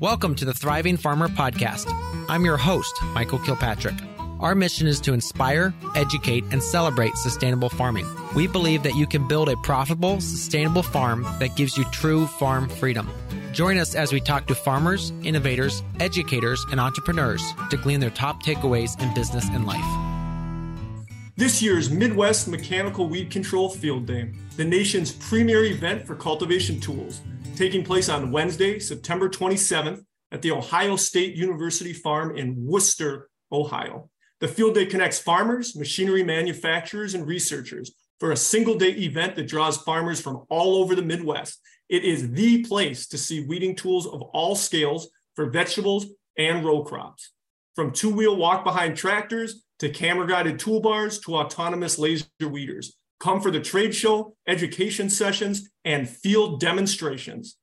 Welcome to the Thriving Farmer Podcast. I'm your host, Michael Kilpatrick. Our mission is to inspire, educate, and celebrate sustainable farming. We believe that you can build a profitable, sustainable farm that gives you true farm freedom. Join us as we talk to farmers, innovators, educators, and entrepreneurs to glean their top takeaways in business and life. This year's Midwest Mechanical Weed Control Field Day, the nation's premier event for cultivation tools, taking place on Wednesday, September 27th at the Ohio State University Farm in Wooster, Ohio. The field day connects farmers, machinery manufacturers, and researchers for a single day event that draws farmers from all over the Midwest. It is the place to see weeding tools of all scales for vegetables and row crops. From two wheel walk behind tractors to camera guided toolbars to autonomous laser weeders. Come for the trade show, education sessions, and field demonstrations.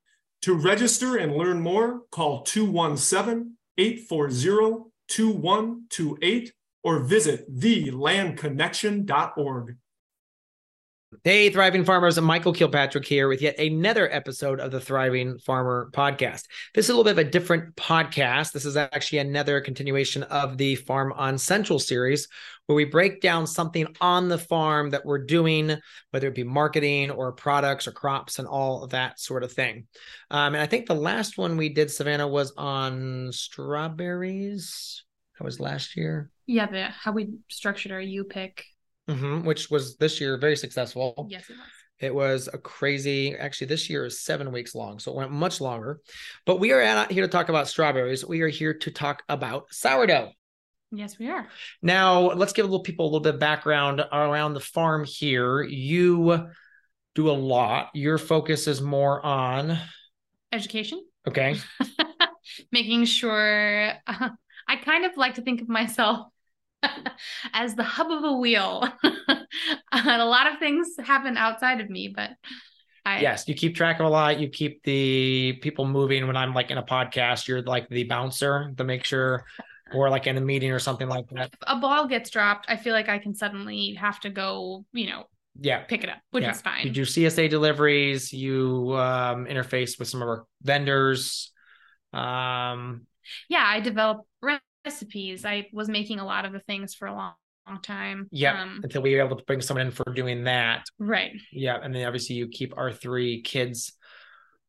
To register and learn more, call 217 840 2128 or visit thelandconnection.org. Hey, Thriving Farmers, Michael Kilpatrick here with yet another episode of the Thriving Farmer podcast. This is a little bit of a different podcast. This is actually another continuation of the Farm on Central series, where we break down something on the farm that we're doing, whether it be marketing or products or crops and all that sort of thing. Um, and I think the last one we did, Savannah, was on strawberries. That was last year. Yeah, but how we structured our U pick mm-hmm, which was this year very successful. Yes, it was. It was a crazy, actually, this year is seven weeks long, so it went much longer. But we are not here to talk about strawberries. We are here to talk about sourdough. Yes, we are. Now, let's give a little people a little bit of background around the farm here. You do a lot. Your focus is more on education. Okay. Making sure uh, I kind of like to think of myself as the hub of a wheel. and a lot of things happen outside of me, but I, yes, you keep track of a lot. You keep the people moving. When I'm like in a podcast, you're like the bouncer to make sure, or like in a meeting or something like that. If a ball gets dropped, I feel like I can suddenly have to go, you know, yeah, pick it up, which yeah. is fine. You do CSA deliveries. You um, interface with some of our vendors. Um, yeah, I develop recipes. I was making a lot of the things for a long, long time. Yeah. Um, until we were able to bring someone in for doing that. Right. Yeah. And then obviously you keep our three kids.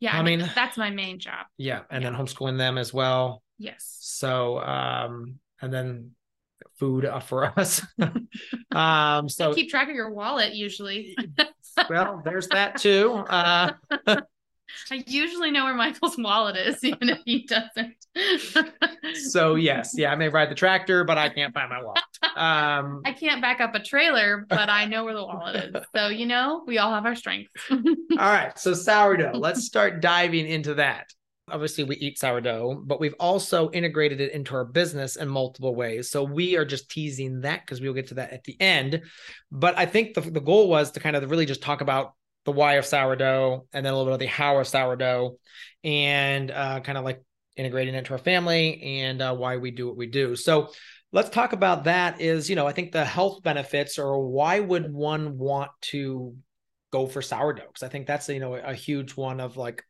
Yeah. I mean, that's my main job. Yeah. And yeah. then homeschooling them as well. Yes. So, um, and then food uh, for us. um, so keep track of your wallet usually. well, there's that too. Uh, I usually know where Michael's wallet is, even if he doesn't. so yes, yeah, I may ride the tractor, but I can't find my wallet. Um, I can't back up a trailer, but I know where the wallet is. So you know, we all have our strengths. all right, so sourdough. Let's start diving into that. Obviously, we eat sourdough, but we've also integrated it into our business in multiple ways. So we are just teasing that because we'll get to that at the end. But I think the, the goal was to kind of really just talk about the why of sourdough and then a little bit of the how of sourdough and uh, kind of like integrating it into our family and uh, why we do what we do. So let's talk about that is, you know, I think the health benefits or why would one want to go for sourdough? Because I think that's, you know, a huge one of like,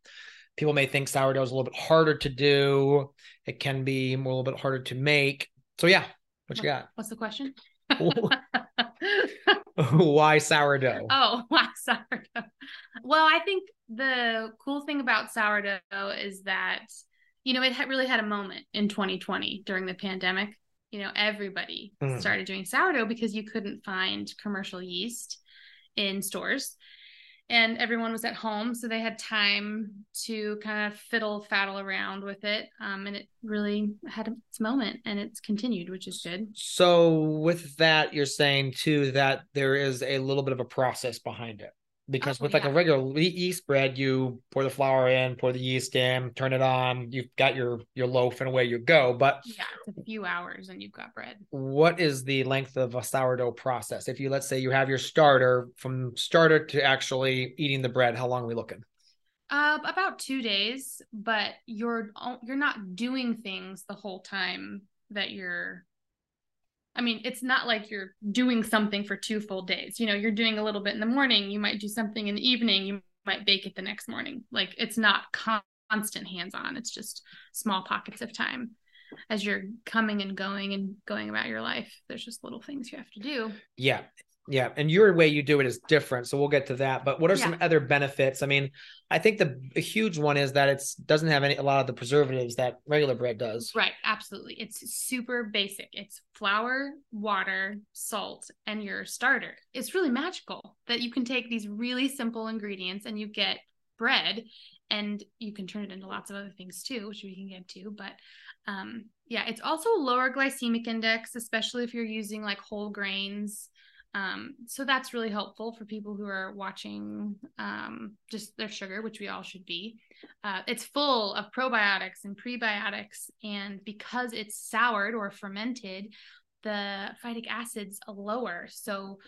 people may think sourdough is a little bit harder to do. It can be more, a little bit harder to make. So yeah, what you got? What's the question? why sourdough? Oh, why sourdough? Well, I think the cool thing about sourdough is that, you know, it really had a moment in 2020 during the pandemic. You know, everybody mm. started doing sourdough because you couldn't find commercial yeast in stores and everyone was at home so they had time to kind of fiddle faddle around with it um, and it really had its moment and it's continued which is good. So with that you're saying too that there is a little bit of a process behind it because oh, with like yeah. a regular yeast bread you pour the flour in pour the yeast in turn it on you've got your your loaf and away you go. But yeah it's a few hours and you've got bread. what is the length of a sourdough process? If you let's say you have your starter from starter to actually eating the bread how long are we looking? Uh, about two days but you're you're not doing things the whole time that you're I mean, it's not like you're doing something for two full days. You know, you're doing a little bit in the morning, you might do something in the evening, you might bake it the next morning. Like it's not constant hands on. It's just small pockets of time as you're coming and going and going about your life. There's just little things you have to do. Yeah. Yeah. And your way you do it is different. So we'll get to that. But what are Yeah. some other benefits? I mean, I think the a huge one is that it's doesn't have any a lot of the preservatives that regular bread does. Right, absolutely. It's super basic. It's flour, water, salt, and your starter. It's really magical that you can take these really simple ingredients and you get bread and you can turn it into lots of other things too, which we can get to. But um, yeah, it's also a lower glycemic index, especially if you're using like whole grains. Um, so that's really helpful for people who are watching um, just their sugar, which we all should be. Uh, it's full of probiotics and prebiotics, and because it's soured or fermented, the phytic acid's a lower. So,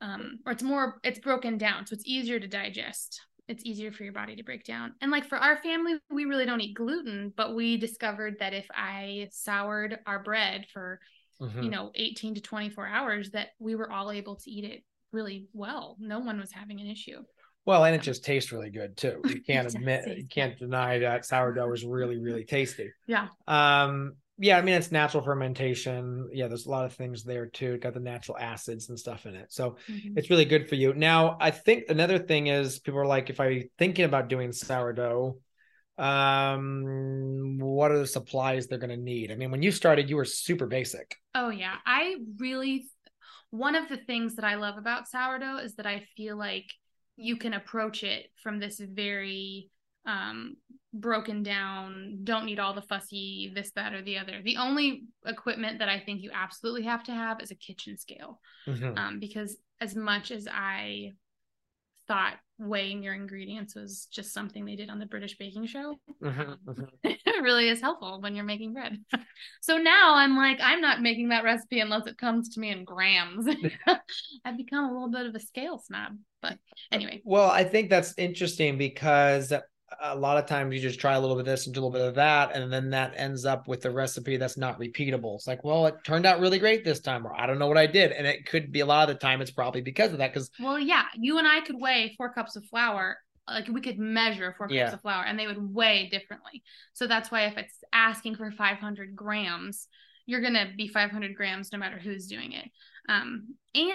um, or it's more, it's broken down, so it's easier to digest. It's easier for your body to break down. And like for our family, we really don't eat gluten, but we discovered that if I soured our bread for Mhm. you know 18 to 24 hours, that we were all able to eat it really well. No one was having an issue. Well, and it just tastes really good too. You can't admit, you can't deny that sourdough is really, really tasty. Yeah. Um, yeah, I mean it's natural fermentation. Yeah, there's a lot of things there too. It got the natural acids and stuff in it. So Mhm. it's really good for you. Now, I think another thing is people are like, if i'm thinking about doing sourdough, um, what are the supplies they're gonna need? I mean, when you started, you were super basic. Oh yeah, I really one of the things that I love about sourdough is that I feel like you can approach it from this very um broken down don't need all the fussy this that or the other the only equipment that i think you absolutely have to have is a kitchen scale Mhm. um because as much as i thought weighing your ingredients was just something they did on the british baking show Mhm, mhm. it really is helpful when you're making bread. so now I'm like, I'm not making that recipe unless it comes to me in grams. I've become a little bit of a scale snob. But anyway, Well, I think that's interesting because a lot of times you just try a little bit of this and do a little bit of that, and then that ends up with a recipe that's not repeatable. It's like, well, it turned out really great this time, or I don't know what I did. And it could be a lot of the time it's probably because of that. Because well, yeah, you and I could weigh four cups of flour. Like we could measure four cups Yeah. of flour and they would weigh differently. So that's why if it's asking for 500 grams, you're going to be 500 grams no matter who's doing it. Um, and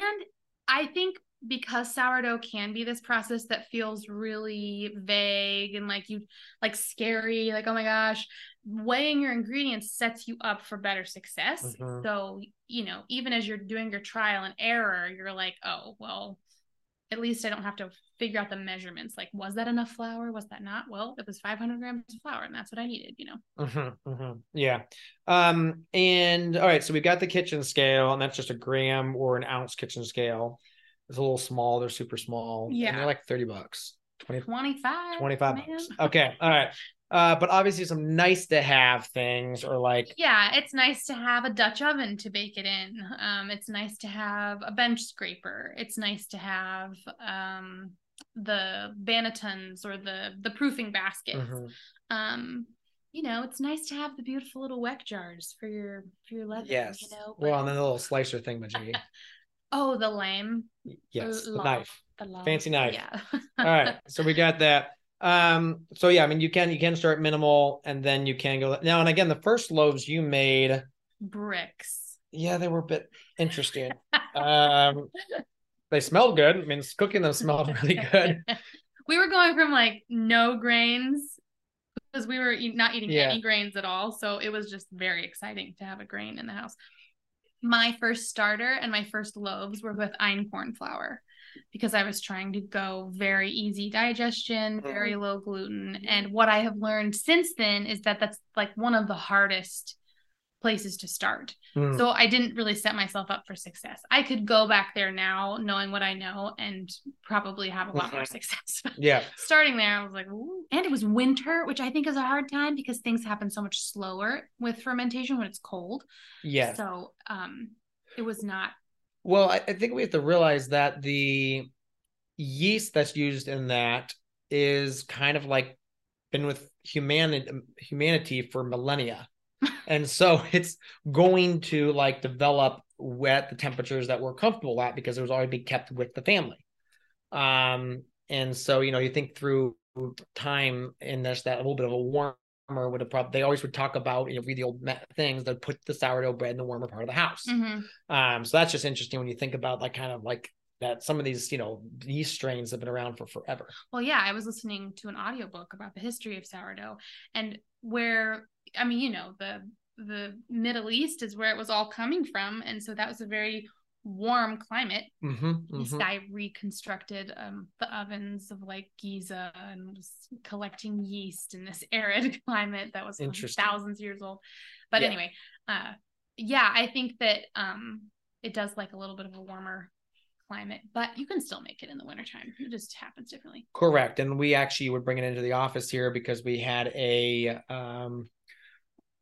I think because sourdough can be this process that feels really vague and like you like scary, like, oh my gosh, weighing your ingredients sets you up for better success. Mhm. So, you know, even as you're doing your trial and error, you're like, oh, well, at least I don't have to figure out the measurements. Like, was that enough flour? Was that not? Well, it was 500 grams of flour, and that's what I needed, you know? Mhm, mhm. yeah. Um, and all right, so we've got the kitchen scale, and that's just a gram or an ounce kitchen scale. It's a little small, they're super small. and Yeah. they're like 30 bucks, 20, 25. 25 man. bucks. Okay, all right. Uh, but obviously some nice to have things or like Yeah, it's nice to have a Dutch oven to bake it in. Um, it's nice to have a bench scraper. It's nice to have um, the bannetons or the the proofing baskets. Mhm. Um, you know, it's nice to have the beautiful little weck jars for your for your leaven. Yes. You know, well, and then the little slicer thing. oh, the lame. Yes, the Love knife. the. Fancy knife. Yeah. All right, so we got that. Um, so yeah, I mean, you can you can start minimal, and then you can go now. And again, the first loaves you made, Bricks. yeah, they were a bit interesting. um, they smelled good. I mean, cooking them smelled really good. we were going from like no grains because we were not eating Yeah. any grains at all. So it was just very exciting to have a grain in the house. My first starter and my first loaves were with einkorn flour because I was trying to go very easy digestion, mm-hmm. very low gluten. Mm-hmm. And what I have learned since then is that that's like one of the hardest places to start. Mm. So I didn't really set myself up for success. I could go back there now knowing what I know and probably have a lot more Mhm. success. yeah, Starting there, I was like, Ooh. and it was winter, which I think is a hard time because things happen so much slower with fermentation when it's cold. Yeah. So um it was not Well, I, I think we have to realize that the yeast that's used in that is kind of like been with humanity humanity for millennia. And so it's going to like develop at the temperatures that we're comfortable at because it was already been kept with the family. Um, and so you know, you think through time in this that a little bit of a warmer would have probably they always would talk about you know read the old things that put the sourdough bread in the warmer part of the house Mhm. um so that's just interesting when you think about like kind of like that some of these you know yeast strains have been around for forever Well, yeah, I was listening to an audiobook about the history of sourdough and where I mean, you know, the the Middle East is where it was all coming from and so that was a very warm climate. mm-hmm, This guy reconstructed um the ovens of like Giza and was collecting yeast in this arid climate that was thousands of years old. But Yeah. anyway, uh yeah, I think that um it does like a little bit of a warmer climate, but you can still make it in the wintertime. It just happens differently. Correct. And we actually would bring it into the office here because we had a um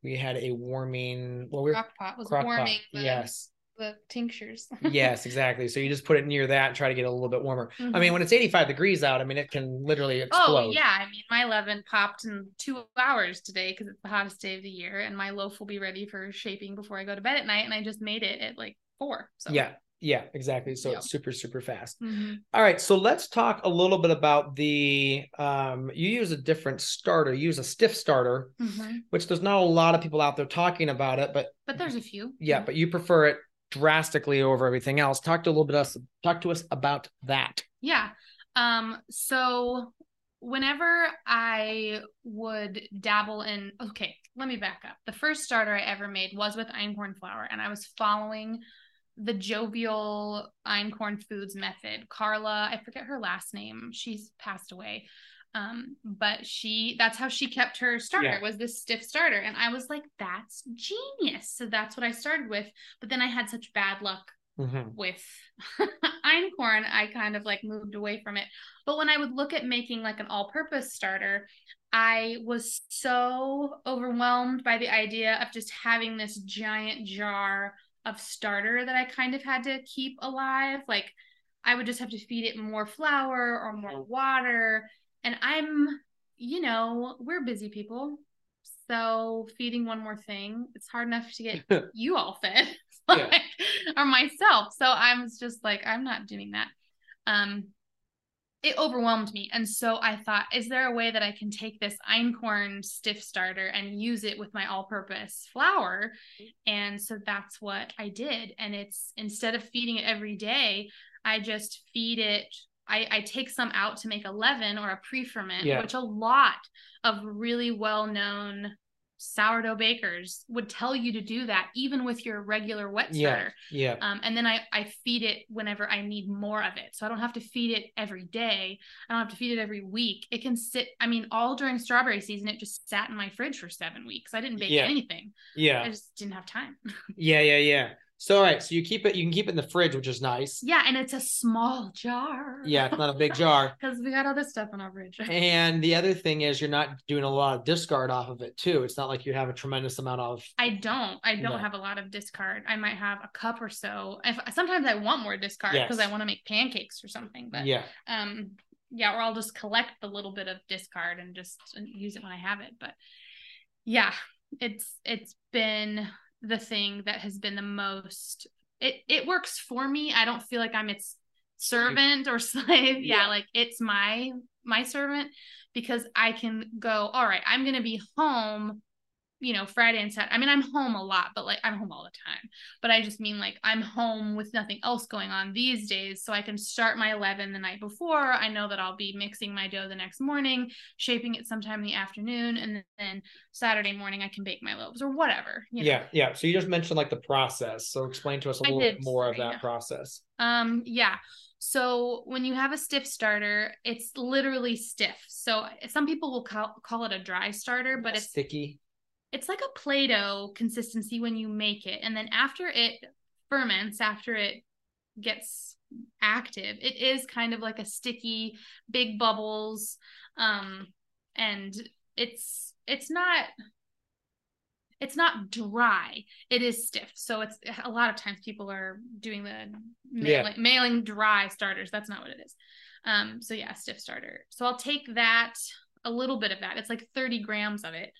we had a warming well we were crock pot was crock warming the, Yes. the tinctures. yes, exactly. So you just put it near that and try to get a little bit warmer. I mean, mm-hmm. when it's 85 degrees out, I mean it can literally oh, explode. Oh yeah, I mean my leaven popped in two hours today because it's the hottest day of the year, and my loaf will be ready for shaping before I go to bed at night. And I just made it at like four. So Yeah. Yeah, exactly. So Yeah. it's super, super fast. Mhm. All right. So let's talk a little bit about the um you use a different starter, you use a stiff starter, Mhm. which there's not a lot of people out there talking about it, but But there's a few. yeah, but you prefer it drastically over everything else. Talk to a little bit us talk to us about that. Yeah. Um, so whenever I would dabble in okay, let me back up. The first starter I ever made was with einkorn flour, and I was following the jovial einkorn foods method. Carla, I forget her last name. She's passed away. Um, but she that's how she kept her starter Yeah. was this stiff starter. And I was like, that's genius. So that's what I started with. But then I had such bad luck Mhm. with einkorn, I kind of like moved away from it. But when I would look at making like an all purpose starter, I was so overwhelmed by the idea of just having this giant jar of starter that I kind of had to keep alive. Like I would just have to feed it more flour or more water. And I'm, you know, we're busy people. So feeding one more thing, it's hard enough to get you all fed Yeah. or myself. So I was just like, I'm not doing that. Um, it overwhelmed me. And so I thought, is there a way that I can take this einkorn stiff starter and use it with my all purpose flour? And so that's what I did. And it's instead of feeding it every day, I just feed it. I, I take some out to make a leaven or a pre ferment, Yeah. which a lot of really well known sourdough bakers would tell you to do that, even with your regular wet Yeah. starter. Yeah. Um, and then I, I feed it whenever I need more of it. So I don't have to feed it every day. I don't have to feed it every week. It can sit, I mean, all during strawberry season, it just sat in my fridge for seven weeks. I didn't bake Yeah. anything. Yeah. I just didn't have time. Yeah. Yeah. Yeah. So all right. So you keep it, you can keep it in the fridge, which is nice. yeah. And it's a small jar. Yeah, it's not a big jar. Because we got all this stuff in our fridge. And the other thing is you're not doing a lot of discard off of it too. It's not like you have a tremendous amount of I don't. I don't No. have a lot of discard. I might have a cup or so. If sometimes I want more discard because Yes. I want to make pancakes or something. But yeah. um yeah or i'll just collect the little bit of discard and just use it when i have it but yeah it's it's been the thing that has been the most it it works for me i don't feel like i'm its servant or slave yeah, Yeah. like it's my my servant because i can go all right i'm gonna be home you know friday and saturday i mean i'm home a lot but like i'm home all the time but I just mean like I'm home with nothing else going on these days. So I can start my leaven the night before. I know that I'll be mixing my dough the next morning, shaping it sometime in the afternoon. And then Saturday morning, I can bake my loaves or whatever. you know. Yeah. Yeah. So you just mentioned like the process. So explain to us a I little did, bit more of that process. Um, yeah. So when you have a stiff starter, it's literally stiff. So some people will call, call it a dry starter, but it's sticky. It's like a play-doh consistency when you make it and then after it ferments after it gets active it is kind of like a sticky big bubbles um and it's it's not it's not dry. It is stiff so it's a lot of times people are doing the Yeah. mailing, mailing dry starters. That's not what it is. Um so yeah stiff starter. So i'll take that a little bit of that. It's like 30 grams of it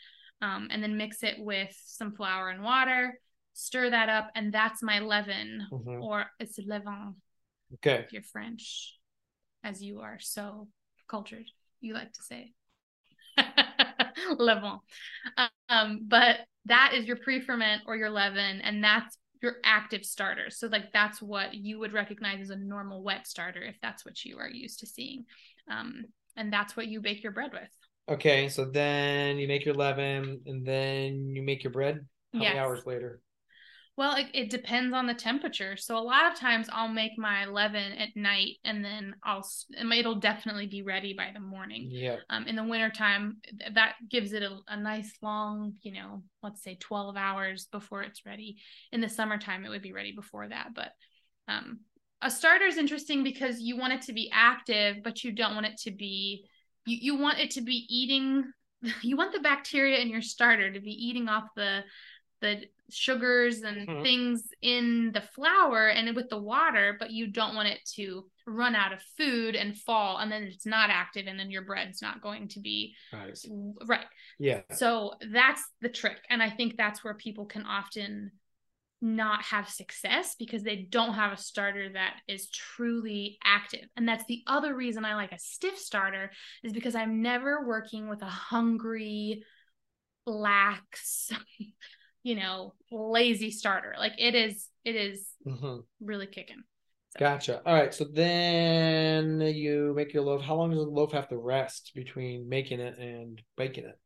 um, and then mix it with some flour and water stir that up and that's my leaven Mhm. or it's levain Okay. if you're french as you are so cultured you like to say. levain. Um, but that is your pre-ferment or your leaven, and that's your active starter. So like that's what you would recognize as a normal wet starter if that's what you are used to seeing. Um, and that's what you bake your bread with. Okay, so then you make your leaven and then you make your bread. How Yes. many hours later? Well, it, it depends on the temperature. So a lot of times I'll make my leaven at night and then I'll it'll definitely be ready by the morning. Yeah. Um, in the wintertime, th- that gives it a, a nice long, you know, let's say 12 hours before it's ready. In the summertime, it would be ready before that. But um, a starter is interesting because you want it to be active, but you don't want it to be, you, you want it to be eating, you want the bacteria in your starter to be eating off the, the sugars and Mhm. things in the flour and with the water, but you don't want it to run out of food and fall and then it's not active and then your bread's not going to be Right. right. Yeah. So that's the trick. And I think that's where people can often not have success because they don't have a starter that is truly active. And that's the other reason I like a stiff starter is because I'm never working with a hungry, lax, you know, lazy starter. Like it is, it is hmm really kicking. So- Gotcha. All right. So then you make your loaf. How long does the loaf have to rest between making it and baking it?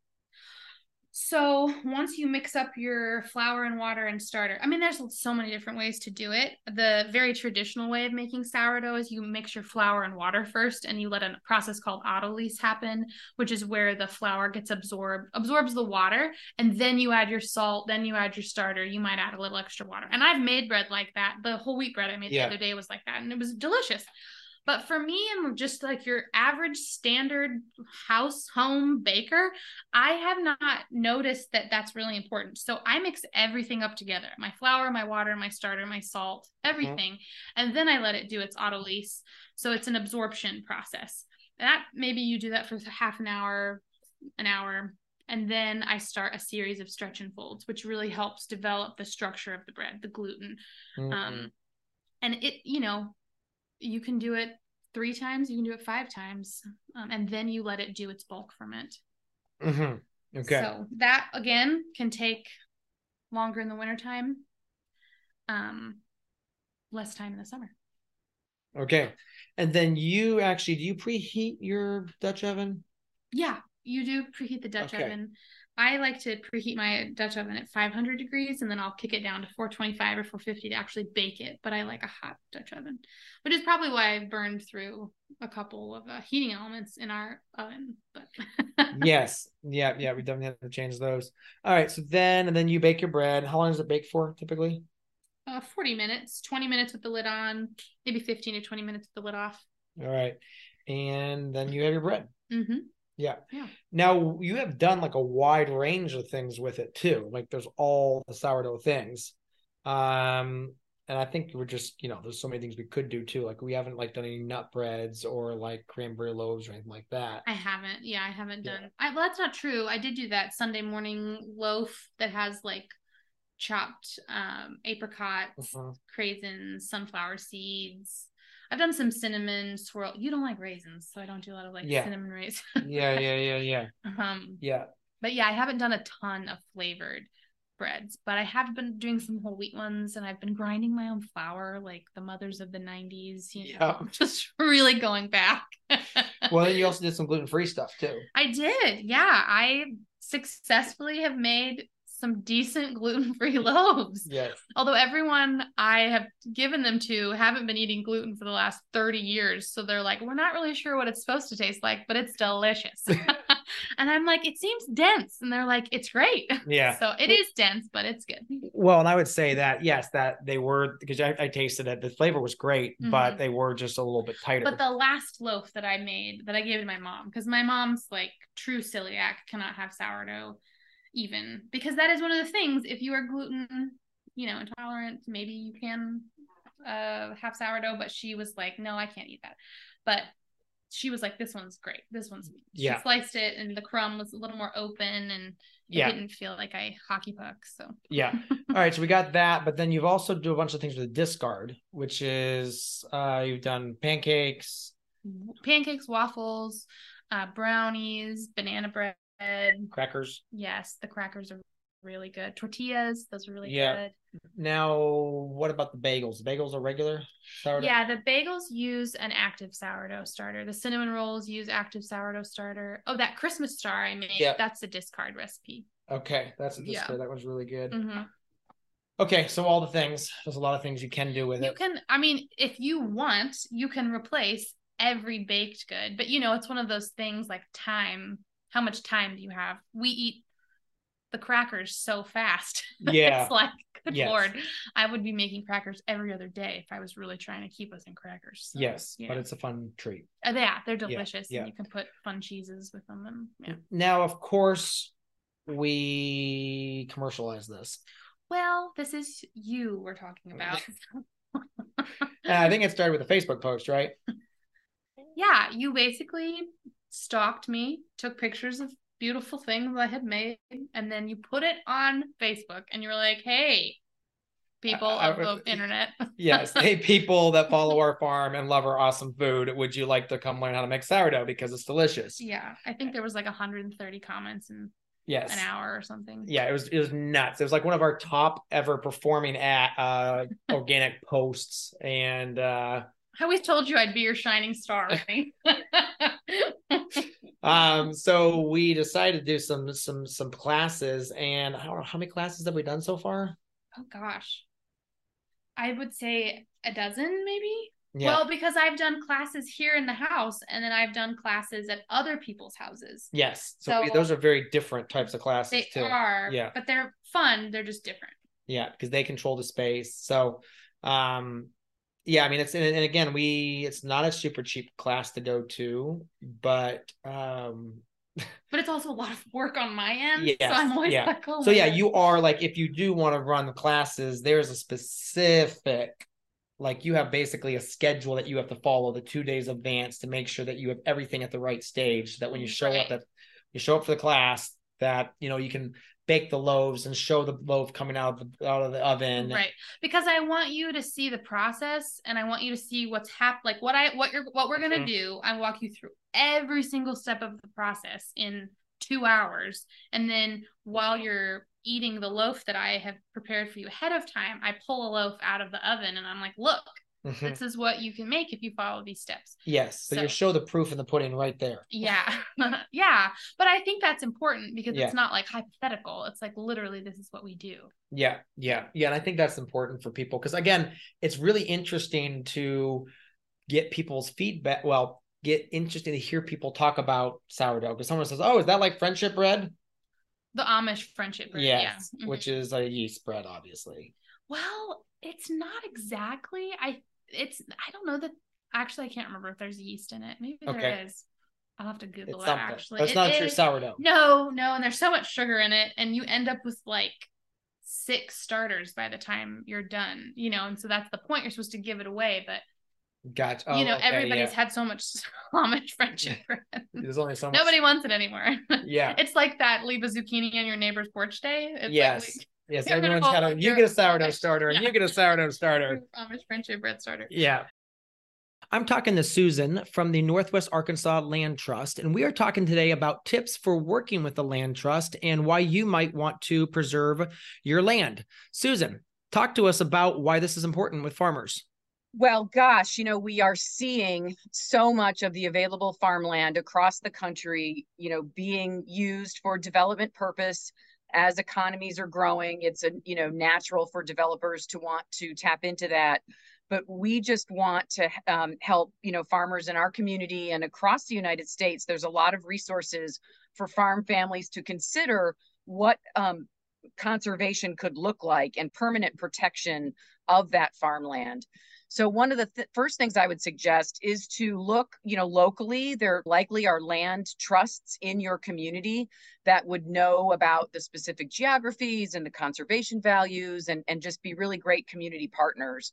So once you mix up your flour and water and starter, I mean, there's so many different ways to do it. The very traditional way of making sourdough is you mix your flour and water first, and you let a process called autolyse happen, which is where the flour gets absorbed, absorbs the water, and then you add your salt, then you add your starter. You might add a little extra water. And I've made bread like that. The whole wheat bread I made Yeah. the other day was like that, and it was delicious. But for me, I'm just like your average standard house home baker. I have not noticed that that's really important. So I mix everything up together my flour, my water, my starter, my salt, everything. And then I let it do its autolyse. So it's an absorption process. And that maybe you do that for half an hour, an hour. And then I start a series of stretch and folds, which really helps develop the structure of the bread, the gluten. Mhm. Um, and it, you know, you can do it three times, you can do it five times, um, and then you let it do its bulk ferment. Mhm. Okay. So that again can take longer in the wintertime, um, less time in the summer. Okay. And then you actually do you preheat your Dutch oven? Yeah, you do preheat the Dutch Okay. oven. I like to preheat my Dutch oven at 500 degrees and then I'll kick it down to 425 or 450 to actually bake it. But I like a hot Dutch oven, which is probably why I've burned through a couple of uh, heating elements in our oven. But yes. Yeah, yeah, we definitely have to change those. All right. So then and then you bake your bread. How long does it bake for typically? uh, 40 minutes, 20 minutes with the lid on, maybe 15 to 20 minutes with the lid off. All right. And then you have your bread. Mm-hmm. Yeah. Yeah. Now you have done like a wide range of things with it too. Like there's all the sourdough things. Um and I think we're just, you know, there's so many things we could do too. Like we haven't like done any nut breads or like cranberry loaves or anything like that. I haven't. Yeah, I haven't Yeah. done. I, well, that's not true. I did do that Sunday morning loaf that has like chopped um, apricots, Mhm. craisins, sunflower seeds. I've done some cinnamon swirl. You don't like raisins, so I don't do a lot of like Yeah. cinnamon raisins. Yeah, yeah, yeah, yeah. um, Yeah. but yeah, I haven't done a ton of flavored breads, but I have been doing some whole wheat ones, and I've been grinding my own flour, like the mothers of the '90s. You know, Yeah. just really going back. Well, then you also did some gluten free stuff too. I did. Yeah. I successfully have made some decent gluten free loaves. Yes. Although everyone I have given them to haven't been eating gluten for the last 30 years. So they're like, we're not really sure what it's supposed to taste like, but it's delicious. and I'm like, it seems dense. And they're like, it's great. Yeah. So it is dense, but it's good. Well, and I would say that yes, that they were because I, I tasted it. The flavor was great, but Mhm. they were just a little bit tighter. But the last loaf that I made that I gave to my mom, because my mom's like true celiac, cannot have sourdough even because that is one of the things. If you are gluten, you know, intolerant, maybe you can uh have sourdough, but she was like, no, I can't eat that. But she was like, this one's great. This one's she Yeah. sliced it and the crumb was a little more open and it Yeah. didn't feel like I hockey puck. So Yeah. All right. So we got that, but then you've also do a bunch of things with the discard, which is uh you've done pancakes. pancakes, waffles, uh, brownies, banana bread. Crackers. Yes, the crackers are really good. Tortillas, those are really Yeah. good. Now, what about the bagels? Bagels are regular sourdough. Yeah, the bagels use an active sourdough starter. The cinnamon rolls use active sourdough starter. Oh, that Christmas star I made, Yeah. that's a discard recipe. Okay, that's a Yeah. That was really good. hmm Okay, so all the things. There's a lot of things you can do with You it. You can, I mean, if you want, you can replace every baked good, but you know, it's one of those things like time. How much time do you have? We eat the crackers so fast. Yeah. it's like, good Yes. lord, I would be making crackers every other day if I was really trying to keep us in crackers. So, yes, but it's a fun treat. Uh, yeah, they're delicious, yeah. and you can put fun cheeses with them. And yeah. Now, of course, we commercialize this. Well, this is you we're talking about. I think it started with a Facebook post, right? yeah, you basically stalked me, took pictures of beautiful things I had made, and then you put it on Facebook, and you were like, "Hey, people I- of the internet, Yes. hey, people that follow our farm and love our awesome food, would you like to come learn how to make sourdough because it's delicious? yeah." I think there was like 130 comments in Yes. an hour or something. Yeah, it was it was nuts. It was like one of our top ever performing at uh organic posts and uh I always told you I'd be your shining star. Right? Um so we decided to do some some some classes and I don't know how many classes have we done so far? oh gosh, I would say a dozen, maybe. Yeah. Well, because I've done classes here in the house, and then I've done classes at other people's houses. yes. So, so- those are very different types of classes They too. are, Yeah. but they're fun. They're just different. Yeah, because they control the space. So um yeah, I mean it's and, again we it's not a super cheap class to go to, but um But it's also a lot of work on my end. Yes, so I'm always yeah. like, oh so yeah God. you are like if you do want to run the classes there's a specific like you have basically a schedule that you have to follow the two days advance to make sure that you have everything at the right stage so that when you show up Right. that you show up for the class that you know you can bake the loaves and show the loaf coming out of the out of the oven right because i want you to see the process and i want you to see what's hap like what i what you're what we're gonna Mhm. do i walk you through every single step of the process in two hours and then while you're eating the loaf that i have prepared for you ahead of time i pull a loaf out of the oven and i'm like look Mhm. this is what you can make if you follow these steps yes so, you show the proof in the pudding right there yeah yeah but i think that's important because Yeah. it's not like hypothetical it's like literally this is what we do Yeah, yeah, yeah. And I think that's important for people because again, it's really interesting to get people's feedback. Well, get interesting to hear people talk about sourdough because someone says, "Oh, is that like friendship bread?" the amish friendship bread, yes, yeah Mhm. which is a yeast bread, obviously. Well, it's not exactly. I it's I don't know that actually I can't remember if there's yeast in it. Maybe there Okay. is. I'll have to Google It's it something. actually. It's It not true sourdough. No, no, and there's so much sugar in it, and you end up with like six starters by the time you're done. You know, and so that's the point. You're supposed to give it away, but Gotcha. you Oh, know, okay, everybody's yeah. had so much Amish friendship bread. There's only so much. Nobody wants it anymore. Yeah. it's like that leave a zucchini on your neighbor's porch day. It's like yes. we- yes. Get rid of Everyone's all got a. You get a sourdough Amish- starter, and yeah. you get a sourdough starter. Amish friendship bread starter. Yeah. I'm talking to Susan from the Northwest Arkansas Land Trust, and we are talking today about tips for working with the land trust and why you might want to preserve your land. Susan, talk to us about why this is important with farmers. Well, gosh, you know, we are seeing so much of the available farmland across the country, you know, being used for development purpose as economies are growing. It's a, you know, natural for developers to want to tap into that. But we just want to um, help, you know, farmers in our community and across the United States. There's a lot of resources for farm families to consider what um, conservation could look like and permanent protection of that farmland. So one of the th- first things I would suggest is to look, you know, locally. There likely are land trusts in your community that would know about the specific geographies and the conservation values and, and just be really great community partners.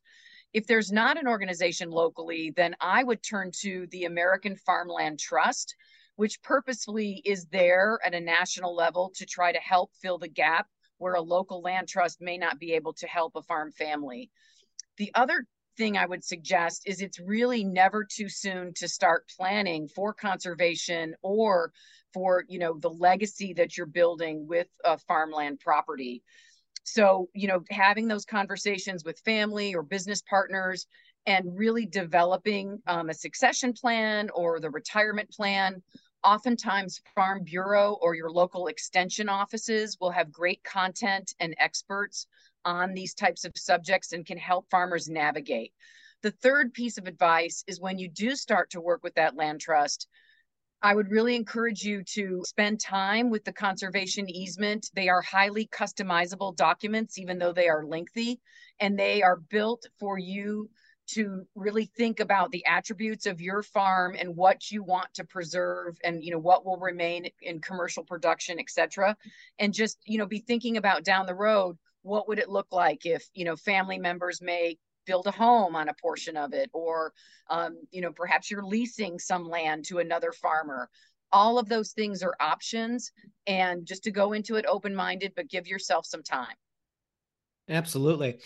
If there's not an organization locally, then I would turn to the American Farmland Trust, which purposefully is there at a national level to try to help fill the gap where a local land trust may not be able to help a farm family. The other thing I would suggest is it's really never too soon to start planning for conservation or for you know the legacy that you're building with a farmland property. So, you know, having those conversations with family or business partners and really developing um, a succession plan or the retirement plan. Oftentimes, Farm Bureau or your local extension offices will have great content and experts on these types of subjects and can help farmers navigate. The third piece of advice is when you do start to work with that land trust, I would really encourage you to spend time with the conservation easement. They are highly customizable documents, even though they are lengthy, and they are built for you to really think about the attributes of your farm and what you want to preserve and you know what will remain in commercial production et cetera and just you know be thinking about down the road what would it look like if you know family members may build a home on a portion of it or um, you know perhaps you're leasing some land to another farmer all of those things are options and just to go into it open minded but give yourself some time Absolutely.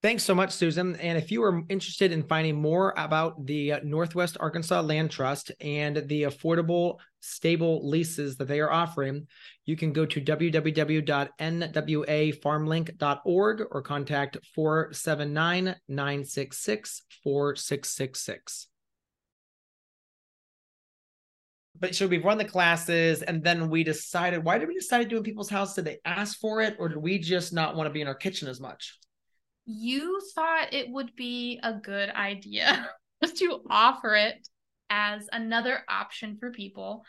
Thanks so much, Susan. And if you are interested in finding more about the uh, Northwest Arkansas Land Trust and the affordable, stable leases that they are offering, you can go to www.nwafarmlink.org or contact 479 966 4666. But so we've run the classes and then we decided why did we decide to do in people's house? Did they ask for it or did we just not want to be in our kitchen as much? You thought it would be a good idea to offer it as another option for people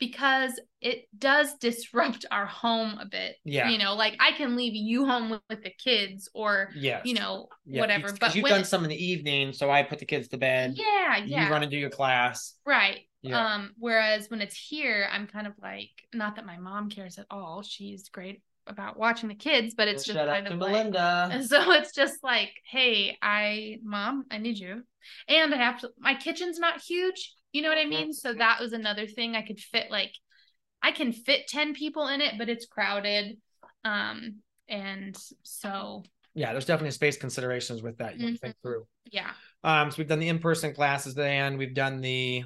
because it does disrupt our home a bit. Yeah. You know, like I can leave you home with, with the kids or, Yes. you know, Yeah, whatever. because But you've done it- some in the evening, so I put the kids to bed. yeah, yeah. You run and do your class. Right. Yeah. Um, whereas when it's here, I'm kind of like, not that my mom cares at all. She's great about watching the kids, but it's just kind of like, Melinda. and so it's just like, hey, I, mom, I need you. And I have to, my kitchen's not huge. You know what I mean? So that was another thing. I could fit like, I can fit 10 people in it, but it's crowded. Um, and so, Yeah, there's definitely space considerations with that. You to think through. yeah. Um, so we've done the in-person classes and we've done the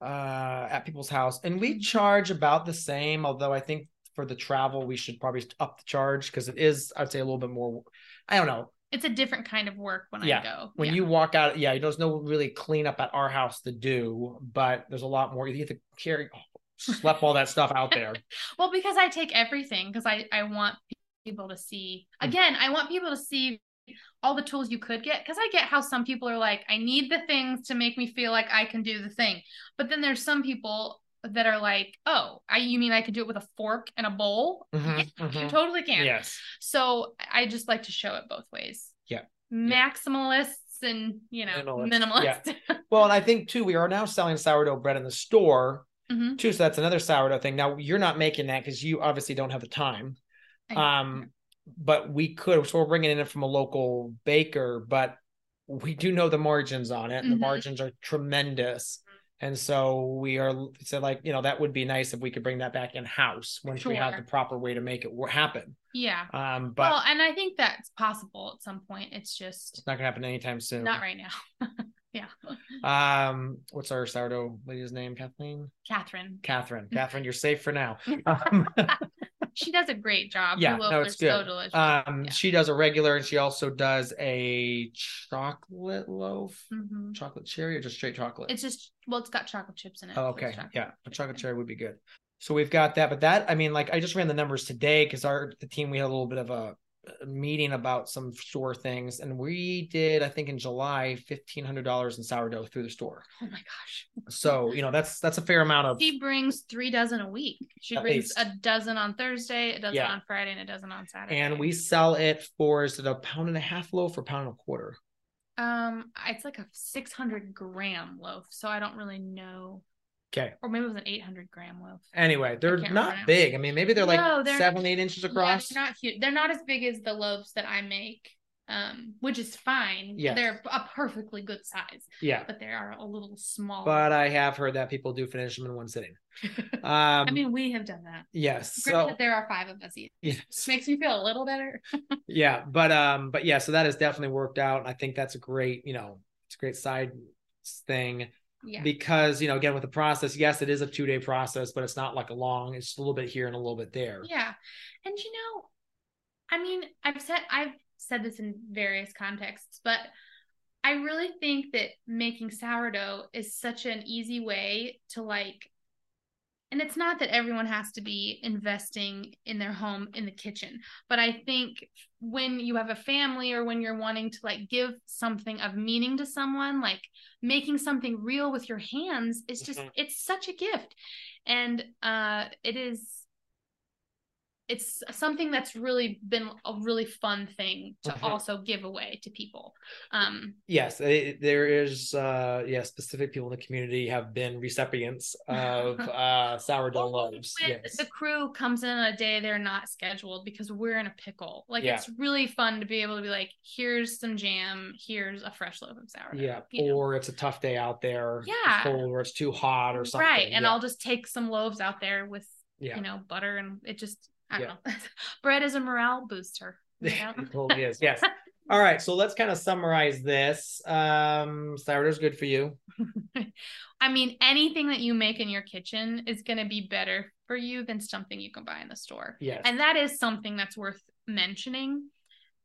uh at people's house, and we Mhm. charge about the same. Although I think for the travel we should probably up the charge because it is, I'd say, a little bit more. I don't know. It's a different kind of work when Yeah. I go. When Yeah. you walk out, yeah, there's no really cleanup at our house to do, but there's a lot more. You have to carry, slap all that stuff out there. Well, because I take everything because I I want people to see. Mm. Again, I want people to see all the tools you could get because I get how some people are like, I need the things to make me feel like I can do the thing. But then there's some people that are like, oh, I you mean I could do it with a fork and a bowl? Mhm, You mhm. totally can. Yes. So I just like to show it both ways. Yeah. Maximalists and you know Minimalists. minimalists. Well, and I think too, we are now selling sourdough bread in the store Mhm. too. So that's another sourdough thing. Now you're not making that because you obviously don't have the time. Um, but we could. So we're bringing it in from a local baker, but we do know the margins on it. and The Mhm. margins are tremendous. And so we are so like you know that would be nice if we could bring that back in house once we have the proper way to make it happen. yeah. Um, but well, and I think that's possible at some point. It's just it's not gonna happen anytime soon. not right now. yeah. Um, what's our sourdough lady's name? Kathleen. Catherine. Catherine. Catherine, you're safe for now. Um, She does a great job. Yeah, no, it's so good. delicious. um, Yeah. she does a regular, and she also does a chocolate loaf, Mhm. chocolate cherry, or just straight chocolate. It's just well, it's got chocolate chips in it. oh, okay, yeah, a chocolate cherry would be good. So we've got that, but that I mean, like I just ran the numbers today because our the team we had a little bit of a meeting about some store things, and we did I think in July fifteen hundred dollars in sourdough through the store. Oh my gosh. So you know that's that's a fair amount of She brings three dozen a week. She At brings least. a dozen on Thursday, a dozen Yeah. on Friday, and a dozen on Saturday. and we sell it for is it a pound and a half loaf or pound and a quarter? um it's like a 600 gram loaf, so I don't really know. Okay. Or maybe it was an 800 gram loaf. Anyway, they're can't remember. big. I mean, maybe they're like No, they're seven, eight inches across. Yeah, they're not huge. They're not as big as the loaves that I make. um, which is fine. Yeah. They're a perfectly good size, Yeah. but they are a little small. But I have heard that people do finish them in one sitting. Um, I mean, we have done that. yes. Granted, So there are five of us each. yes. Makes me feel a little better. yeah but um but yeah so that has definitely worked out i think that's a great you know it's a great side thing Yeah. because you know again with the process yes it is a two day process but it's not like a long it's a little bit here and a little bit there Yeah. And you know, I mean, I've said I've said this in various contexts, but I really think that making sourdough is such an easy way to like and it's not that everyone has to be investing in their home in the kitchen, but I think when you have a family or when you're wanting to like give something of meaning to someone, like making something real with your hands is just Mhm. it's such a gift. And uh it is it's something that's really been a really fun thing to Mhm. also give away to people. Um yes it, there is uh yeah specific people in the community have been recipients of uh sourdough loaves yes the crew comes in on a day they're not scheduled because we're in a pickle. Like Yeah. it's really fun to be able to be like, here's some jam, here's a fresh loaf of sourdough. yeah you know? or it's a tough day out there Yeah. cold or it's too hot or something right. And yeah. I'll just take some loaves out there with yeah you know butter and it just I don't Yeah. know. Bread is a morale booster. you know? it totally is. Yes. All right. So let's kind of summarize this. Um, sourdough's good for you. I mean, anything that you make in your kitchen is going to be better for you than something you can buy in the store. Yes. And that is something that's worth mentioning.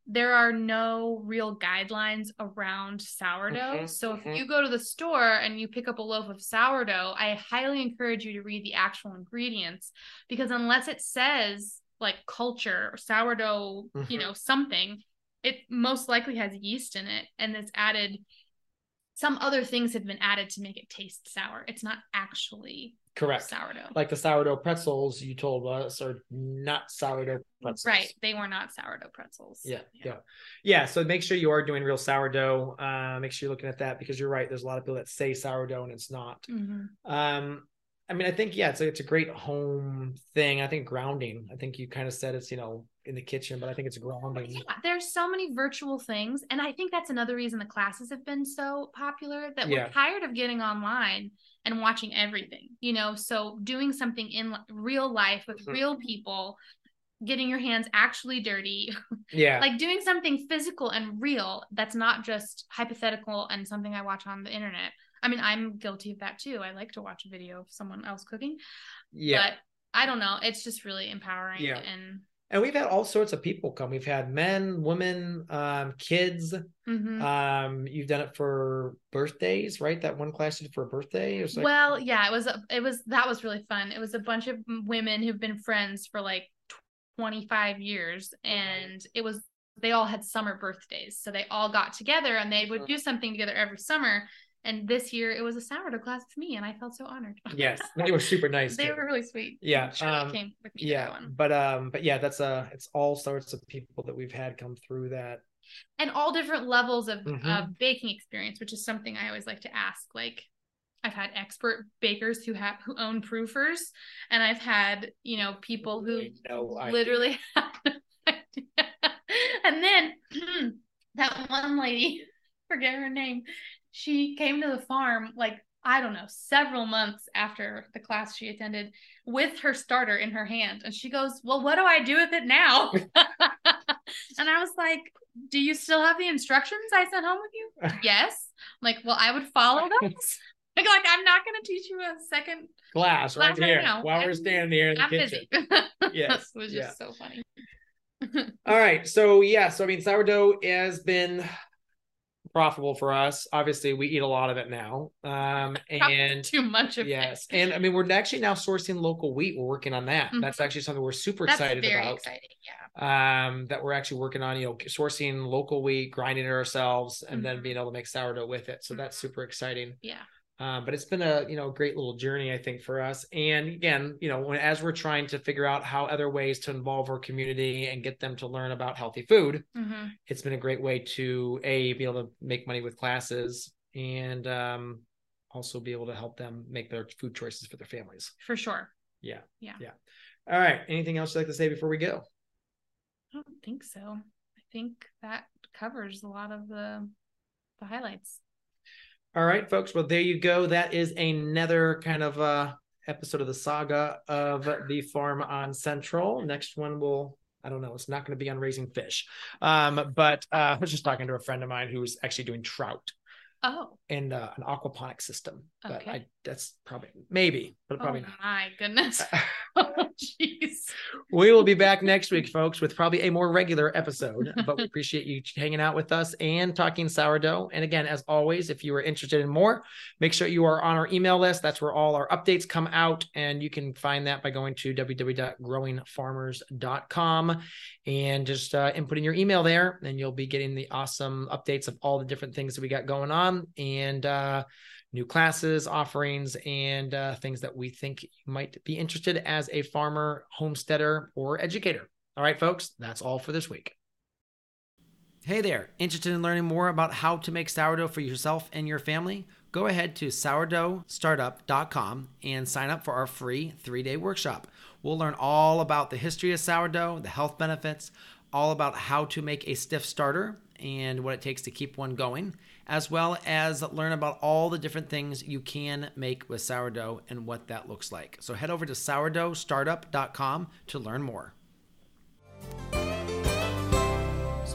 There are no real guidelines around sourdough. Mhm, so if mhm. you go to the store and you pick up a loaf of sourdough, I highly encourage you to read the actual ingredients because unless it says like culture or sourdough, you Mhm. know, something, it most likely has yeast in it and it's added some other things have been added to make it taste sour. It's not actually Correct. sourdough. Like the sourdough pretzels you told us are not sourdough pretzels. Right. They were not sourdough pretzels. Yeah, yeah, yeah. So make sure you are doing real sourdough. Uh, make sure you're looking at that because you're right. There's a lot of people that say sourdough and it's not. Mhm. Um, I mean, I think yeah, it's a, it's a great home thing. I think grounding. I think you kind of said it's you know in the kitchen, but I think it's grounding. Yeah, there's so many virtual things. And I think that's another reason the classes have been so popular that Yeah. we're tired of getting online and watching everything, you know? So doing something in real life with Mhm. real people, getting your hands actually dirty, Yeah, like doing something physical and real that's not just hypothetical and something I watch on the internet. I mean, I'm guilty of that too. I like to watch a video of someone else cooking, yeah. but I don't know. It's just really empowering Yeah. and and we've had all sorts of people come. We've had men, women, um, kids. Mhm. Um, you've done it for birthdays, right? That one class you did for a birthday. It was like, well, yeah, it was a, it was that was really fun. It was a bunch of women who've been friends for like 25 years and it was they all had summer birthdays. So they all got together and they would do something together every summer. And this year it was a sourdough class with me and I felt so honored. yes, they were super nice. they too. were really sweet. Yeah, um, came with me yeah, one. but um, but yeah, that's uh it's all sorts of people that we've had come through that. and all different levels of, Mhm. of baking experience, which is something I always like to ask. Like I've had expert bakers who have who own proofers, and I've had you know people who No literally have no idea. and then that one lady, forget her name, she came to the farm like I don't know, several months after the class she attended with her starter in her hand. And she goes, Well, what do I do with it now? and I was like, Do you still have the instructions I sent home with you? yes. I'm like, well, I would follow those. like, like, I'm not gonna teach you a second. class right Glass right here now. while we're standing here in the I'm kitchen. busy. Yes, it was yeah. just so funny. All right. So yeah, so I mean sourdough has been profitable for us. Obviously, we eat a lot of it now. Um and too much of yes. it. Yes. And I mean we're actually now sourcing local wheat. We're working on that. Mhm. That's actually something we're super That's excited very about. exciting. Yeah. Um that we're actually working on, you know, sourcing local wheat, grinding it ourselves, and then Mhm. being able to make sourdough with it. So that's Mhm. super exciting. Yeah. Um, but it's been a you know great little journey I think for us. And again, you know, when, as we're trying to figure out how other ways to involve our community and get them to learn about healthy food, hmm it's been a great way to a be able to make money with classes and um, also be able to help them make their food choices for their families. For sure. Yeah. Yeah. Yeah. All right. Anything else you'd like to say before we go? I don't think so. I think that covers a lot of the the highlights. All right, folks. Well, there you go. That is another kind of uh episode of the saga of the farm on Central. Next one will I don't know. It's not going to be on raising fish. Um, but uh, I was just talking to a friend of mine who's actually doing trout. Oh. In uh, an aquaponic system. But I, that's probably maybe, but probably oh not. my goodness. oh jeez. We will be back next week, folks, with probably a more regular episode. But we appreciate you hanging out with us and talking sourdough. And again, as always, if you are interested in more, make sure you are on our email list. That's where all our updates come out. And you can find that by going to www.growingfarmers.com and just uh, inputting your email there. And you'll be getting the awesome updates of all the different things that we got going and uh, new classes, offerings, and uh, things that we think you might be interested as a farmer, homesteader, or educator. All right, folks, that's all for this week. Hey there, interested in learning more about how to make sourdough for yourself and your family? Go ahead to sourdoughstartup.com and sign up for our free three day workshop. We'll learn all about the history of sourdough, the health benefits, all about how to make a stiff starter and what it takes to keep one going, as well as learn about all the different things you can make with sourdough and what that looks like. So head over to sourdoughstartup.com to learn more.